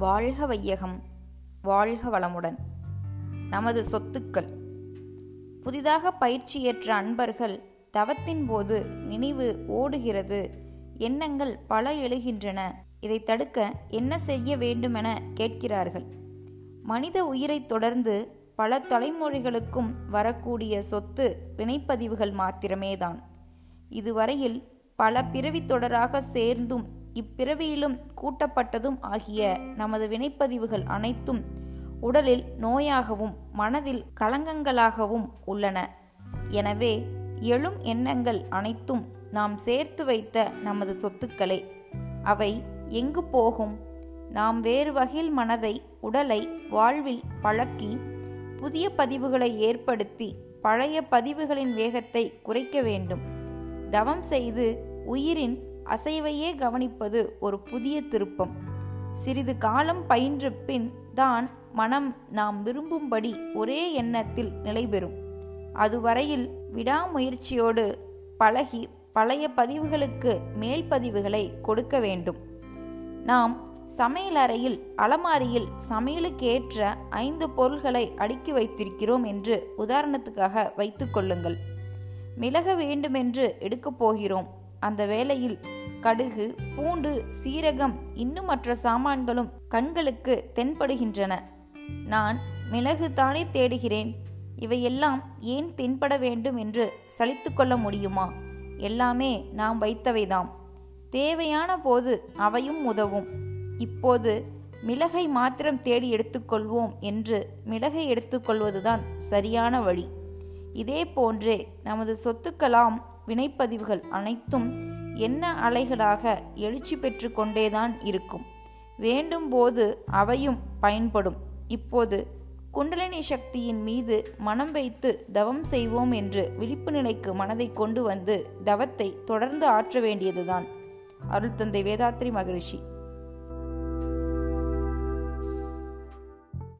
வாழ்க வையகம் வாழ்க வளமுடன். நமது சொத்துக்கள். புதிதாக பயிற்சியேற்ற அன்பர்கள் தவத்தின் போது நினைவு ஓடுகிறது. எண்ணங்கள் பல எழுகின்றன. இதை தடுக்க என்ன செய்ய வேண்டுமென கேட்கிறார்கள். மனித உயிரைத் தொடர்ந்து பல தலைமுறைகளுக்கும் வரக்கூடிய சொத்து வினைப்பதிவுகள் மாத்திரமேதான். இதுவரையில் பல பிறவி தொடராக சேர்ந்தும் இப்பிறவியிலும் கூட்டப்பட்டதும் ஆகிய நமது வினைப்பதிவுகள் அனைத்தும் உடலில் நோயாகவும் மனதில் களங்கங்களாகவும் உள்ளன. எனவே எழும் எண்ணங்கள் அனைத்தும் நாம் சேர்த்து வைத்த நமது சொத்துக்களே. அவை எங்கு போகும்? நாம் வேறு வகையில் மனதை உடலை வாழ்வில் பழக்கி புதிய பதிவுகளை ஏற்படுத்தி பழைய பதிவுகளின் வேகத்தை குறைக்க வேண்டும். தவம் செய்து உயிரின் அசைவையே கவனிப்பது ஒரு புதிய திருப்பம். சிறிது காலம் பயின்ற பின் தான் மனம் நாம் விரும்பும்படி ஒரே எண்ணத்தில் நிலைபெறும். அதுவரையில் விடாமுயற்சியோடு பழகி பழைய பதிவுகளுக்கு மேல் பதிவுகளை கொடுக்க வேண்டும். நாம் சமையலறையில் அலமாரியில் சமையலுக்கேற்ற ஐந்து பொருள்களை அடுக்கி வைத்திருக்கிறோம் என்று உதாரணத்துக்காக வைத்துக்கொள்ளுங்கள் மிளக வேண்டுமென்று எடுக்கப் போகிறோம். அந்த வேளையில் கடுகு பூண்டு சீரகம் இன்னும் மற்ற சாமான்களும் கண்களுக்கு தென்படுகின்றன. நான் மிளகு தானே தேடுகிறேன். இவையெல்லாம் ஏன் தென்பட வேண்டும் என்று சலித்து கொள்ள முடியுமா? எல்லாமே நாம் வைத்தவைதாம். தேவையான போது அவையும் உதவும். இப்போது மிளகை மாத்திரம் தேடி எடுத்துக்கொள்வோம் என்று மிளகை எடுத்துக்கொள்வதுதான் சரியான வழி. இதே போன்றே நமது சொத்துக்களாம் வினைப்பதிவுகள் அனைத்தும் என்ன அலைகளாக எழுச்சி பெற்று கொண்டேதான் இருக்கும். வேண்டும் போது அவையும் பயன்படும். இப்போது குண்டலினி சக்தியின் மீது மனம் வைத்து தவம் செய்வோம் என்று விழிப்பு நிலைக்கு மனதை கொண்டு வந்து தவத்தை தொடர்ந்து ஆற்ற வேண்டியதுதான். அருள் தந்தை வேதாத்ரி மகரிஷி.